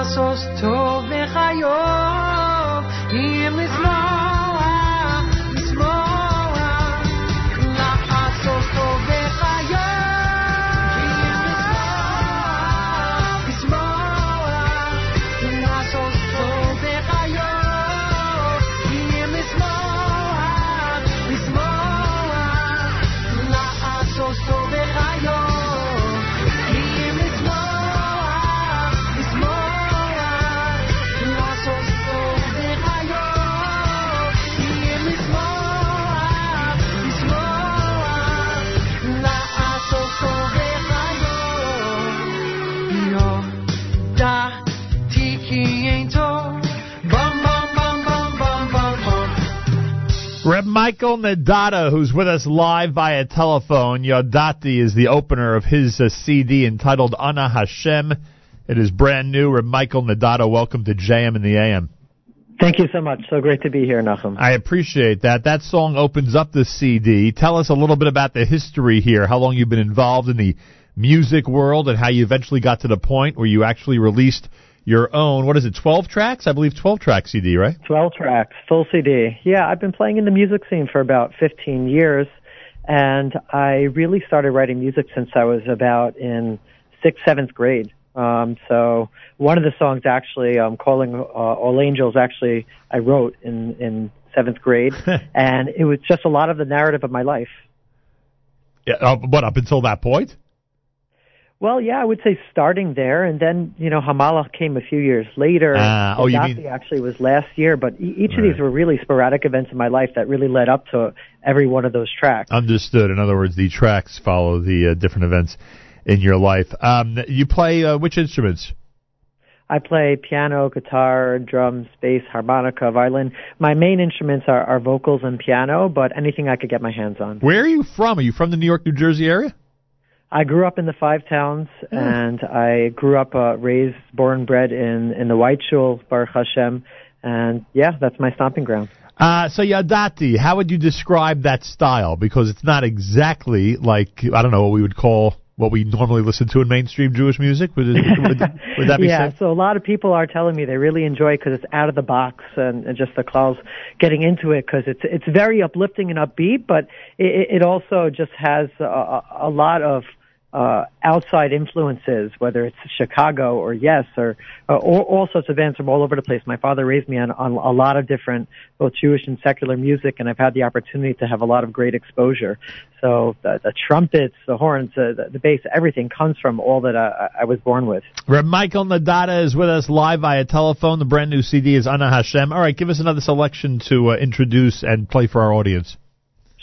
Nossos tu me Michael Nadata, who's with us live via telephone. Yodati is the opener of his uh, CD entitled Ana Hashem. It is brand new. Michael Nadata, welcome to JM in the AM. Thank you so much. So great to be here, Nachum. I appreciate that. That song opens up the CD. Tell us a little bit about the history here, how long you've been involved in the music world, and how you eventually got to the point where you actually released your own, what is it, 12 tracks? I believe 12 track CD, right? 12 tracks, full CD. Yeah, I've been playing in the music scene for about 15 years, and I really started writing music since I was about in sixth, seventh grade. Um, so one of the songs actually, um, calling uh, All Angels, actually I wrote in in seventh grade, and it was just a lot of the narrative of my life. Yeah, uh, but up until that point? Well, yeah, I would say starting there, and then you know Hamala came a few years later. Ah, oh, you mean- actually was last year, but e- each of these were really sporadic events in my life that really led up to every one of those tracks. Understood. In other words, the tracks follow the uh, different events in your life. Um, you play uh, which instruments? I play piano, guitar, drums, bass, harmonica, violin. My main instruments are, are vocals and piano, but anything I could get my hands on. Where are you from? Are you from the New York, New Jersey area? I grew up in the Five Towns, and I grew up, uh, raised, born, bred in in the White Shul, Baruch Hashem, and yeah, that's my stomping ground. Uh, so Yadati, how would you describe that style? Because it's not exactly like I don't know what we would call what we normally listen to in mainstream Jewish music. Would, it, would, would that be yeah, safe? so a lot of people are telling me they really enjoy it because it's out of the box and, and just the Klaus getting into it because it's it's very uplifting and upbeat, but it, it also just has a a lot of uh, outside influences, whether it's Chicago or Yes or, uh, or all sorts of bands from all over the place. My father raised me on, on a lot of different, both Jewish and secular music, and I've had the opportunity to have a lot of great exposure. So the, the trumpets, the horns, uh, the, the bass, everything comes from all that I, I was born with. Reb Michael Nadata is with us live via telephone. The brand new CD is Ana Hashem. All right, give us another selection to uh, introduce and play for our audience.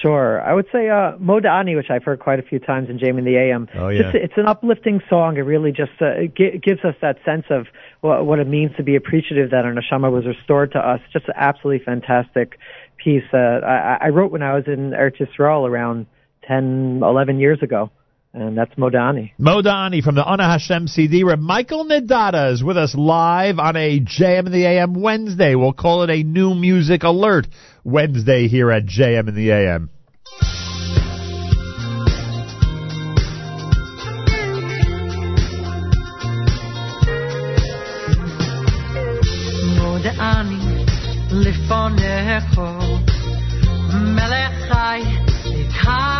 Sure. I would say uh, Modani, which I've heard quite a few times in Jamie the AM. Oh, yeah. Just, it's an uplifting song. It really just uh, gi- gives us that sense of what, what it means to be appreciative that our neshama was restored to us. Just an absolutely fantastic piece that I, I wrote when I was in Eretz Yisrael around 10, 11 years ago. And that's Modani. Modani from the Ana Hashem CD. Where Michael Nadata is with us live on a JM in the AM Wednesday. We'll call it a new music alert Wednesday here at JM in the AM. לפונך מלך חי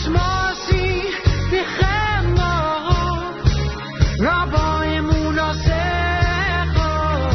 چشماسی بیخم را نبای موناسه خواه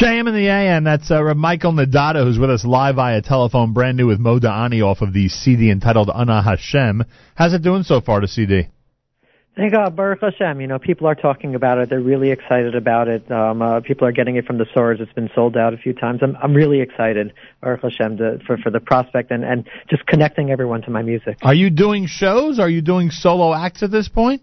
JM in the AM, that's uh, Michael Nadata, who's with us live via telephone, brand new with Moda Ani off of the CD entitled Ana Hashem. How's it doing so far, the CD? Thank God, Baruch Hashem. You know, people are talking about it. They're really excited about it. Um, uh, people are getting it from the stores. It's been sold out a few times. I'm, I'm really excited, Baruch Hashem, to, for, for the prospect and, and just connecting everyone to my music. Are you doing shows? Are you doing solo acts at this point?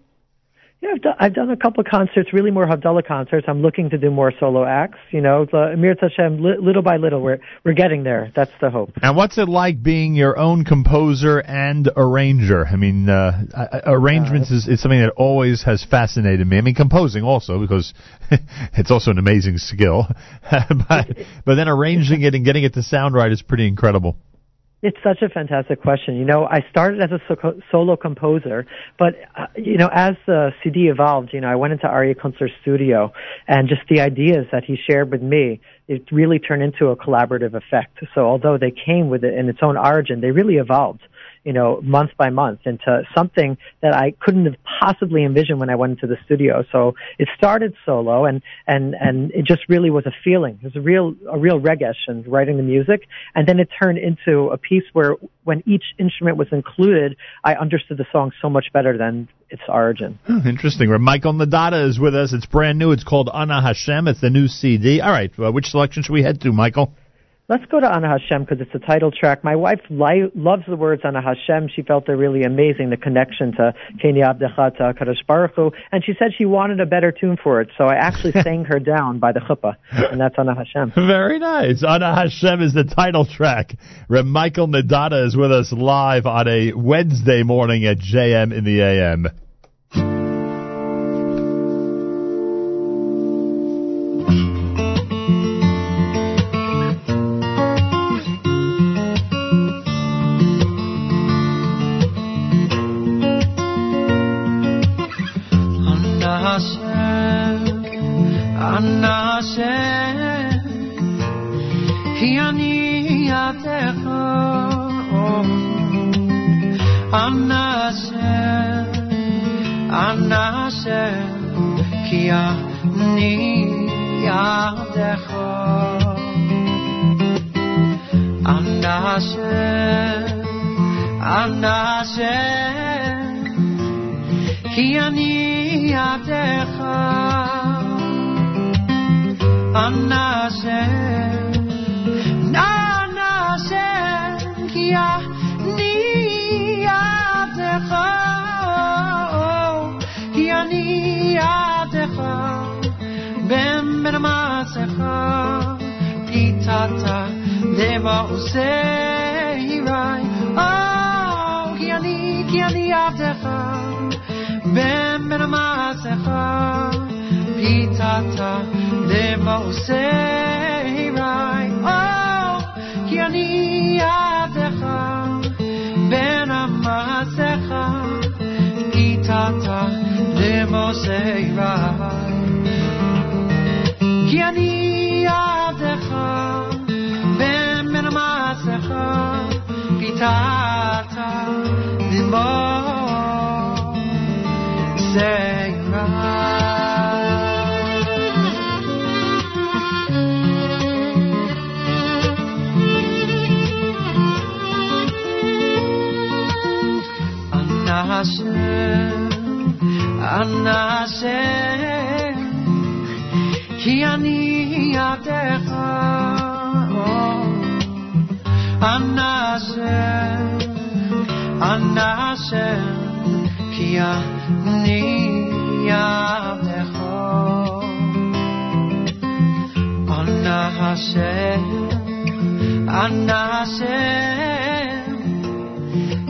Yeah, I've done, I've done a couple of concerts, really more Havdalah concerts. I'm looking to do more solo acts. You know, Amir Hashem, li- little by little, we're we're getting there. That's the hope. And what's it like being your own composer and arranger? I mean, uh, uh, arrangements is, is something that always has fascinated me. I mean, composing also because it's also an amazing skill, but but then arranging it and getting it to sound right is pretty incredible. It's such a fantastic question. You know, I started as a solo composer, but uh, you know, as the CD evolved, you know, I went into Aryeh Kunstler's studio, and just the ideas that he shared with me, it really turned into a collaborative effect. So, although they came with it in its own origin, they really evolved. You know, month by month into something that I couldn't have possibly envisioned when I went into the studio. So it started solo, and and and it just really was a feeling. It was a real a real regesh and writing the music, and then it turned into a piece where when each instrument was included, I understood the song so much better than its origin. Oh, interesting. Right, Michael Nadata is with us. It's brand new. It's called Ana Hashem. It's the new CD. All right, uh, which selection should we head to, Michael? Let's go to Ana Hashem because it's a title track. My wife li- loves the words Ana Hashem. She felt they're really amazing, the connection to Keni Abdecha to Kadosh Baruch Hu, and she said she wanted a better tune for it. So I actually sang her down by the chuppah, and that's Ana Hashem. Very nice. Ana Hashem is the title track. Reb Michael Nadata is with us live on a Wednesday morning at JM in the AM. Ki ani yatecha. Ana Hashem, Ana Hashem, Ki ani yatecha. Ana Hashem, Ana Hashem. כי אני עבדך אנא השם 呀，你呀的好，呀你呀的好，ben ben ma se ha, pitata deva usei rai, oh ya ni ya ni ya de ben ben ma pitata deva usei oh ya ni ya למעושה יראי כי אני עבדך בן בן מעשיך פיתת למעושה ανάσαι κι ανή ατέχα ανάσαι ανάσαι κι ανή ατέχα ανάσαι ανάσαι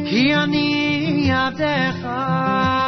κι ανή ατέχα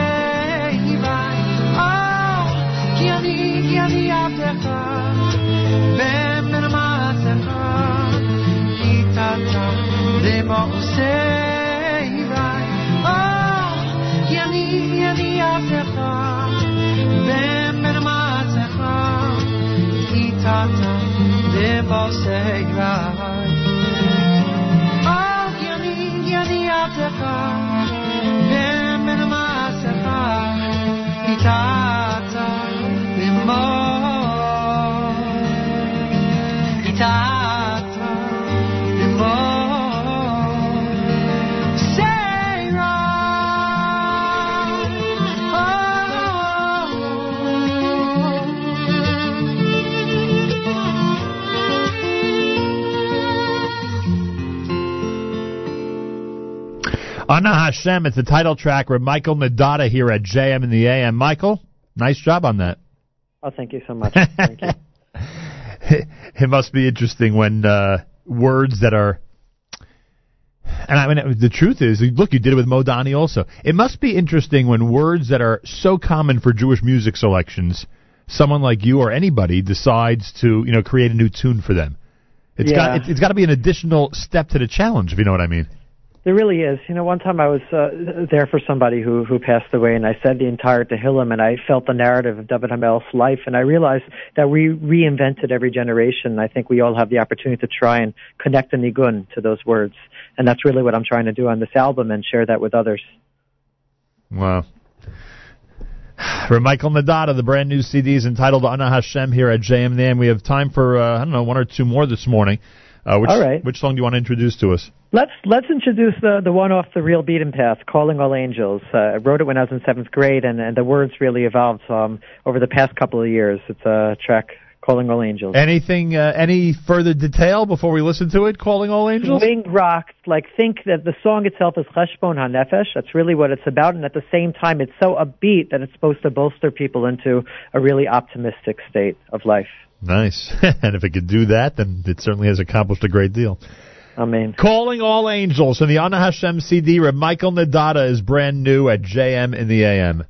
Demosei vai. Oh, Ki ani, Ki ani yadecha. Ben amatecha, Nitata, Demosei Ana Hashem, it's the title track. We're Michael Nadata here at JM in the AM. Michael, nice job on that. Oh, thank you so much. Thank you. it must be interesting when uh, words that are. And I mean, the truth is, look, you did it with Mo Modani also. It must be interesting when words that are so common for Jewish music selections, someone like you or anybody decides to, you know, create a new tune for them. It's Yeah. got it's, it's got to be an additional step to the challenge, if you know what I mean. There really is. You know, one time I was uh, there for somebody who who passed away, and I said the entire Tehillim, and I felt the narrative of David Hamel's life, and I realized that we reinvented every generation. I think we all have the opportunity to try and connect the nigun to those words, and that's really what I'm trying to do on this album and share that with others. Wow. For Michael Nadata, the brand new CD is entitled Ana Hashem here at JMNAM. We have time for, uh, I don't know, one or two more this morning. Uh, which, All right. Which song do you want to introduce to us? Let's let's introduce the the one off the real beaten path, "Calling All Angels." Uh, I wrote it when I was in seventh grade, and, and the words really evolved um, over the past couple of years. It's a track, "Calling All Angels." Anything, uh, any further detail before we listen to it, Calling All Angels? Winged rock, like think that the song itself is Cheshbon HaNefesh. That's really what it's about, and at the same time, it's so upbeat that it's supposed to bolster people into a really optimistic state of life. Nice. and if it could do that, then it certainly has accomplished a great deal. I mean, Calling All Angels and the Ana Hashem CD, Michael Nadata is brand new at JM in the AM.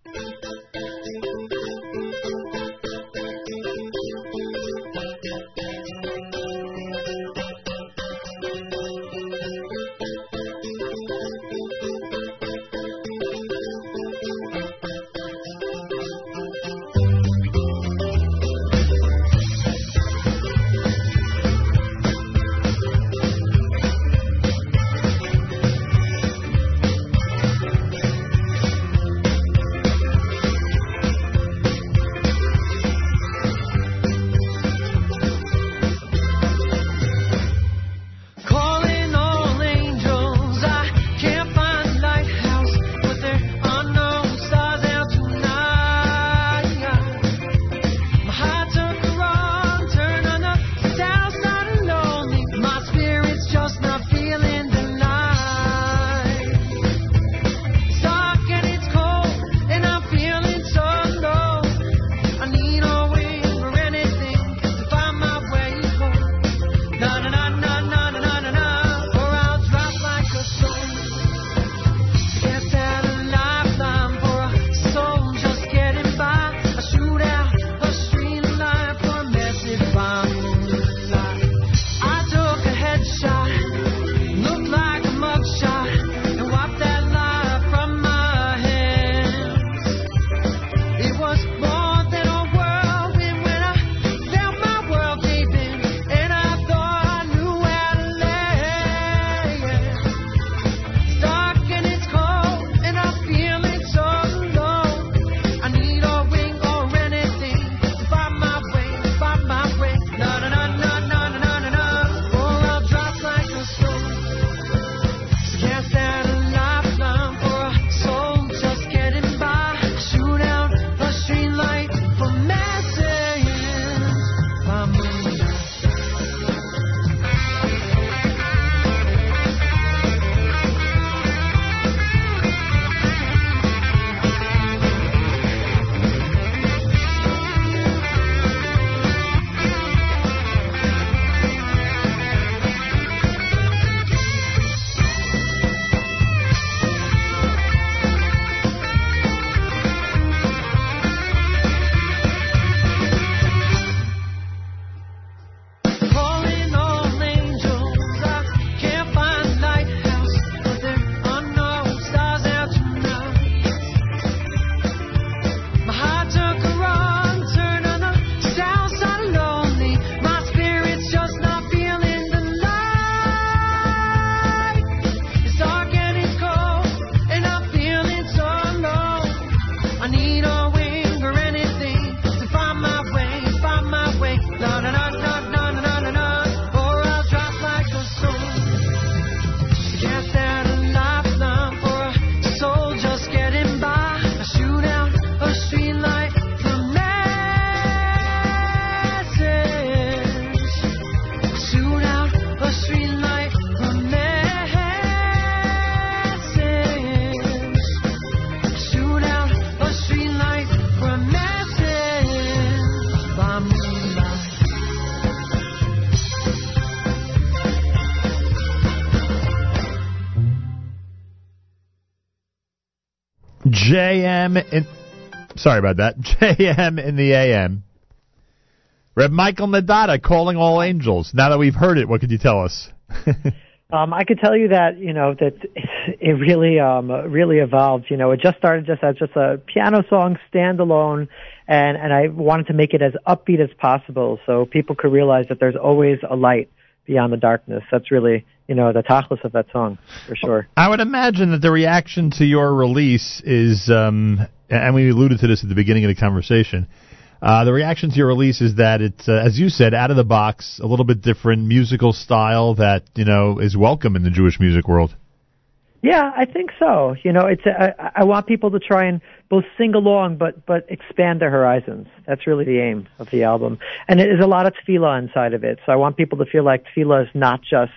JM in. Sorry about that. JM in the AM. Reb Michael Nadata calling all angels. Now that we've heard it, what could you tell us? Um, I could tell you that you know that it really um, really evolved. You know, it just started just as just a piano song, standalone, and and I wanted to make it as upbeat as possible so people could realize that there's always a light beyond the darkness. That's really you know the tachlis of that song for sure. I would imagine that the reaction to your release is, um, and we alluded to this at the beginning of the conversation. Uh, the reaction to your release is that it's, uh, as you said, out of the box, a little bit different musical style that you know is welcome in the Jewish music world. Yeah, I think so. You know, it's I, I want people to try and both sing along, but but expand their horizons. That's really the aim of the album, and it is a lot of tefillah inside of it. So I want people to feel like tefillah is not just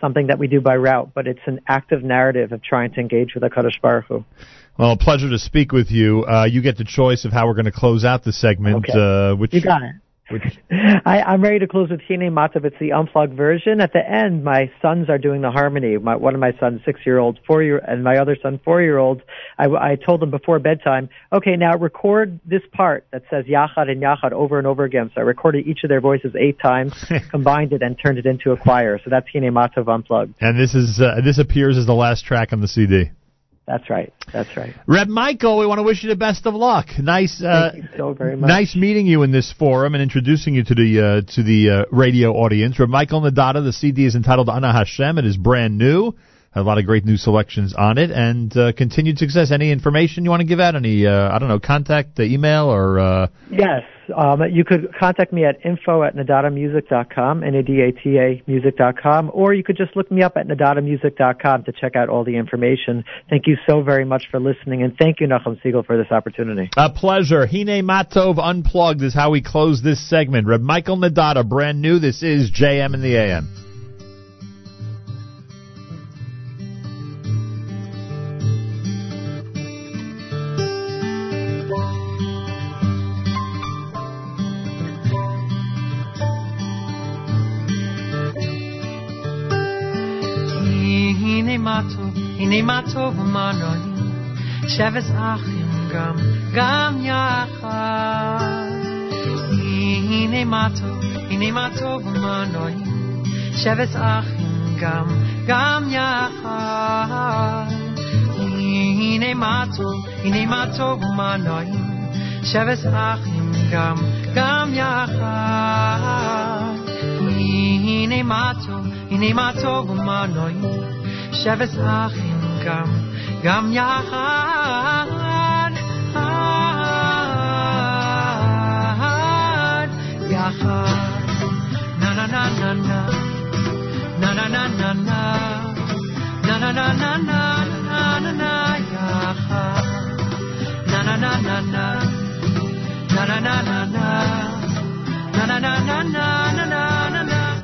something that we do by route, but it's an active narrative of trying to engage with Hakadosh Baruch Hu. Well, pleasure to speak with you. Uh, you get the choice of how we're going to close out the segment. Okay. Uh, which You got it. I, I'm ready to close with Hine Matov. It's the unplugged version. At the end, my sons are doing the harmony. My, one of my sons, six-year-old, four-year, and my other son, four-year-old. I, I told them before bedtime, okay, now record this part that says Yachad and Yachad over and over again. So I recorded each of their voices eight times, combined it, and turned it into a choir. So that's Hine Matov unplugged. and this is uh, this appears as the last track on the CD. That's right. That's right. Reb Michael, we want to wish you the best of luck. Nice, uh, Thank you so very much. nice meeting you in this forum and introducing you to the uh, to the uh, radio audience. Reb Michael Nadata, the CD is entitled Ana Hashem. It is brand new. A lot of great new selections on it and uh, continued success. Any information you want to give out? Any uh, I don't know contact, uh, email, or uh, Yes. Um, you could contact me at info at nadatamusic.com, N-A-D-A-T-A music.com, or you could just look me up at nadatamusic.com to check out all the information. Thank you so very much for listening, and thank you, Nachum Segal, for this opportunity. A pleasure. Hine Matov Unplugged is how we close this segment. Reb Michael Nadata, brand new. This is JM in the AM. שבס אחים גם, גם יחד. הנה מה טוב, הנה מה טוב ומה נעים, שבס אחים גם, גם יחד. הנה מה טוב, הנה מה טוב ומה נעים, שבס אחים גם, גם יחד. הנה מה טוב, הנה מה טוב ומה נעים, שבס אחים גם, גם יחד. יחד. na na na na na na na na na na na na na na na na na na יחד. na na na na na na na na na na na na na na na na na na na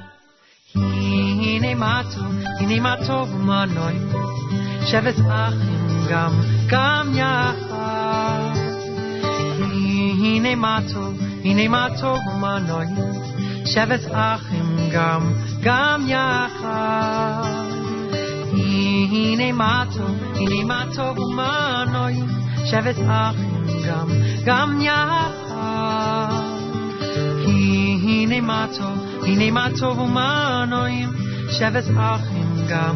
הנה מה טוב, הנה מה טוב ומה נעים, שבט אחים גם, גם יחד. הנה מה טוב, הנה מה טוב ומה נעים, שבט אחים גם, גם יחד. הנה מה טוב, הנה מה טוב ומה נעים, שבט אחים גם, גם יחד. הנה מה טוב, הנה מה טוב ומה נעים, שבט אחים גם,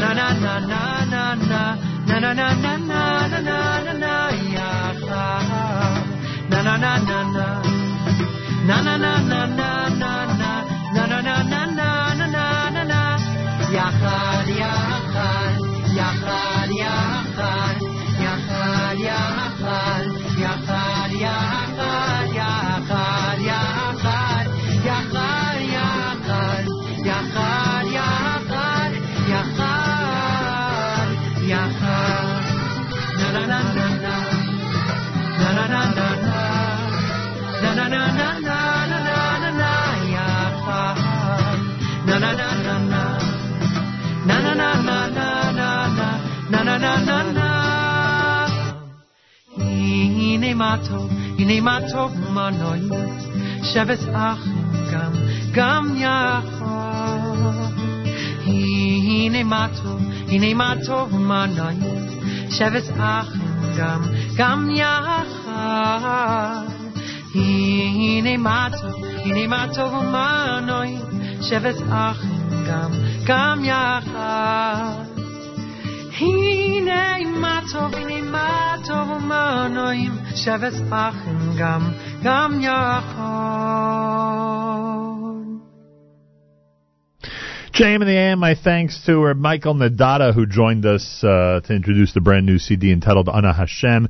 na na na na na na na na na na na na na na na ya sa na na na na na na na na na na na na na na na na na na na ya sa מה טוב, הנה מה טוב ומנועים, שבס אחים גם, גם יחד. הנה מה טוב, הנה מה טוב ומנועים, שבס אחים גם, גם יחד. הנה מה טוב, הנה מה טוב ומנועים, שבס אחים גם, גם יחד. הנה and the AM, my thanks to Michael Nadata, who joined us uh, to introduce the brand new CD entitled Ana Hashem.